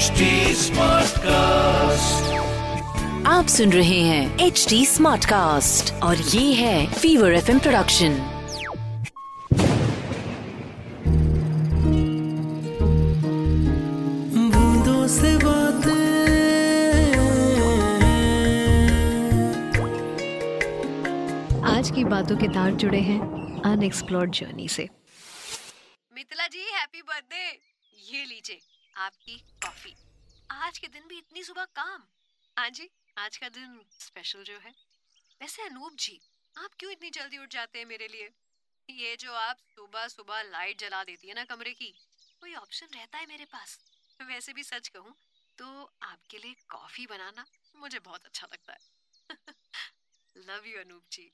HD Smartcast. आप सुन रहे हैं एच डी स्मार्ट कास्ट और ये है फीवर एफ़ प्रोडक्शन बूंदों से बातें। आज की बातों के तार जुड़े हैं अनएक्सप्लोर्ड जर्नी से। मिथिला जी हैप्पी बर्थडे ये लीजिए। आपकी कॉफ़ी। आज के दिन भी इतनी सुबह काम। हाँ जी, आज का दिन स्पेशल जो है। वैसे अनूप जी, आप क्यों इतनी जल्दी उठ जाते हैं मेरे लिए? ये जो आप सुबह सुबह लाइट जला देती है ना कमरे की, कोई ऑप्शन रहता है मेरे पास? वैसे भी सच कहूँ तो आपके लिए कॉफ़ी बनाना मुझे बहुत अच्छा लगता है। Love you Anoop ji.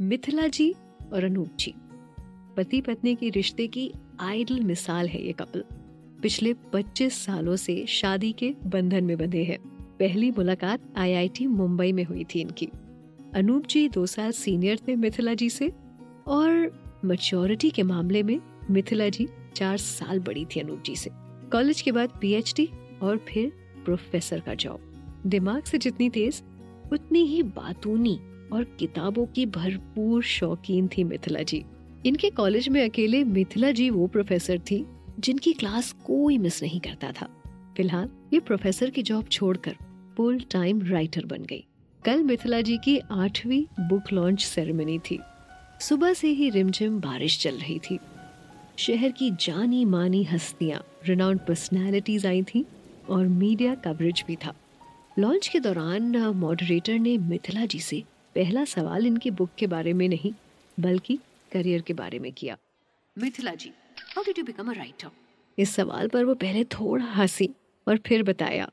मिथिला जी और अनूप जी पति पत्नी की रिश्ते की आइडल मिसाल है ये कपल पिछले 25 सालों से शादी के बंधन में बंधे हैं। पहली मुलाकात आईआईटी मुंबई में हुई थी इनकी। अनूप जी दो साल सीनियर थे मिथिला जी से और मैच्योरिटी के मामले में मिथिला जी चार साल बड़ी थी अनूप जी से। कॉलेज के बाद पीएचडी और फिर प्रोफेसर का जॉब। दिमाग से जितनी तेज, उतनी ही बातूनी और किताबों की भरपूर शौकीन थी मिथिला जी। इनके कॉलेज में अकेले मिथिला जी वो प्रोफेसर थी जिनकी क्लास कोई मिस नहीं करता था। फ़िलहाल, ये प्रोफेसर की जॉब छोड़कर फुल टाइम राइटर बन गई। कल मिथिला जी की आठवीं बुक लॉन्च सेरेमनी थी। सुबह से ही रिमझिम बारिश चल रही थी। शहर की जानी मानी हस्तियाँ रिनाउंड पर्सनालिटीज आई थी और मीडिया कवरेज भी था। लॉन्च के दौरान मॉडरेटर ने मिथिला जी से पहला सवाल इनकी बुक के बारे में नहीं, बल्कि करियर के बारे में किया। Mithila ji how did you become a writer इस सवाल पर वो पहले थोड़ा हँसी और फिर बताया।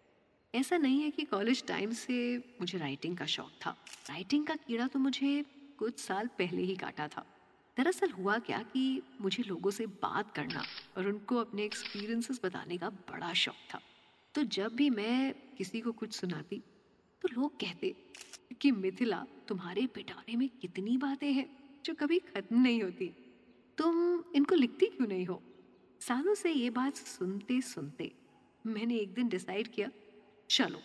ऐसा नहीं है कि कॉलेज टाइम से मुझे राइटिंग का शौक था। राइटिंग का कीड़ा तो मुझे कुछ साल पहले ही काटा था। दरअसल हुआ क्या कि मुझे लोगों से बात करना और उनको अपने एक्सपीरियंसेस बताने का बड़ा शौक था। तो जब भी मैं किसी को कुछ सुनाती तो लोग कहते कि मिथिला तुम्हारे पिटारे में कितनी बातें हैं जो कभी खत्म नहीं होती। तुम इनको लिखती क्यों नहीं हो? सालों से ये बात सुनते सुनते मैंने एक दिन डिसाइड किया, चलो,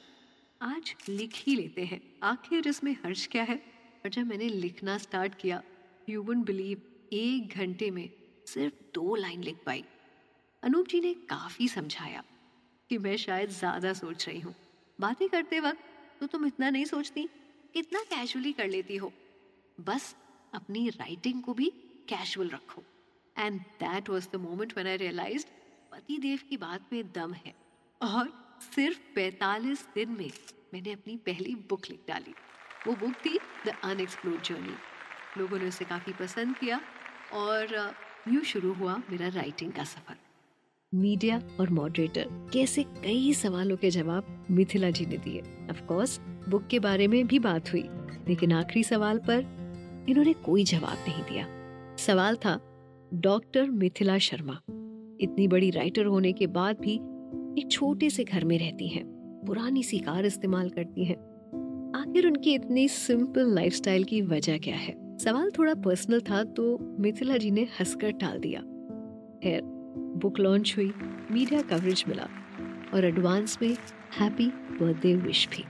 आज लिख ही लेते हैं। आखिर इसमें हर्ष क्या है? और जब मैंने लिखना स्टार्ट किया यू वुड बिलीव एक घंटे में सिर्फ़ दो लाइन लिख पाई। अनूप जी ने काफ़ी समझाया कि मैं शायद ज़्यादा सोच रही हूँ। बातें करते वक्त तो तुम इतना नहीं सोचती, कितना कैजुअली कर लेती हो। बस अपनी राइटिंग को भी कैजुअल रखो। And that was the moment when I realised पति देव की बात में दम है। और सिर्फ़ 45 दिन में मैंने अपनी पहली बुक लिख डाली। वो बुक थी द अनएक्सप्लोर्ड जर्नी लोगों ने उसे काफ़ी पसंद किया और यूँ शुरू हुआ मेरा राइटिंग का सफ़र। मीडिया और मॉडरेटर कैसे कई सवालों के जवाब मिथिला जी ने दिए। ऑफ़ कोर्स बुक के बारे में भी बात हुई, लेकिन आखिरी सवाल पर इन्होंने कोई जवाब नहीं दिया। सवाल था, डॉक्टर मिथिला शर्मा। इतनी बड़ी राइटर होने के बाद भी एक छोटे से घर में रहती हैं, पुरानी सी कार इस्तेमाल करती हैं। आखिर उनकी इतनी सिंपल लाइफस्टाइल की वजह क्या है? सवाल थोड़ा पर्सनल था तो मिथिला जी ने हंसकर टाल दिया। खैर बुक लॉन्च हुई मीडिया कवरेज मिला और एडवांस में हैप्पी बर्थडे विश भी।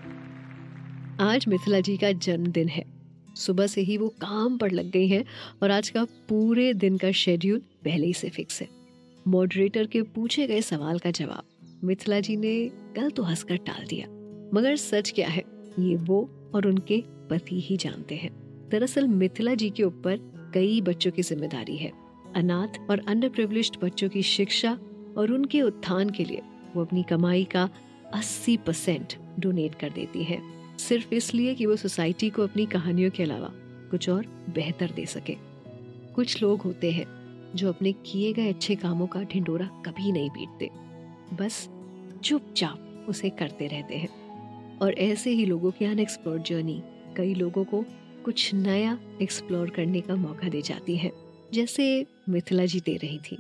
आज मिथिला जी का जन्मदिन है। सुबह से ही वो काम पर लग गई हैं और आज का पूरे दिन का शेड्यूल पहले ही से फिक्स है। मॉडरेटर के पूछे गए सवाल का जवाब मिथिला जी ने कल तो हंसकर टाल दिया। मगर सच क्या है? ये वो और उनके पति ही जानते हैं। दरअसल मिथिला जी के ऊपर कई बच्चों की ज़िम्मेदारी है। अनाथ और अंडर प्रिविलेज्ड बच्चों की शिक्षा और उनके उत्थान के लिए वो अपनी कमाई का 80 परसेंट डोनेट कर देती हैं। सिर्फ़ इसलिए कि वो सोसाइटी को अपनी कहानियों के अलावा कुछ और बेहतर दे सके। कुछ लोग होते हैं जो अपने किए गए अच्छे कामों का ढिंडोरा कभी नहीं पीटते। बस चुपचाप उसे करते रहते हैं। और ऐसे ही लोगों की अनएक्सप्लोर्ड जर्नी कई लोगों को कुछ नया एक्सप्लोर करने का मौका दे जाती है। जैसे मिथिला जी दे रही थी।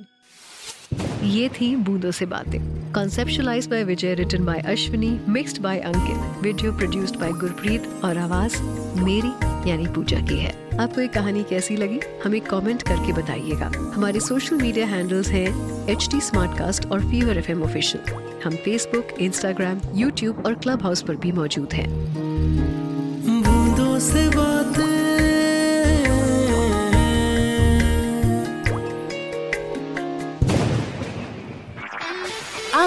ये थी बूंदों से बातें। Conceptualise by Vijay written by Ashwini mixed by Ankit video produced by Gurpreet और आवाज़ मेरी, यानी पूजा की है। आपको ये कहानी कैसी लगी? हमें कमेंट करके बताइएगा। हमारे सोशल मीडिया हैंडल्स हैं एच टी और फीवर एफ़ एम ऑफिशियल हम फेसबुक इंस्टाग्राम यूट्यूब और क्लब हाउस पर भी मौजूद हैं।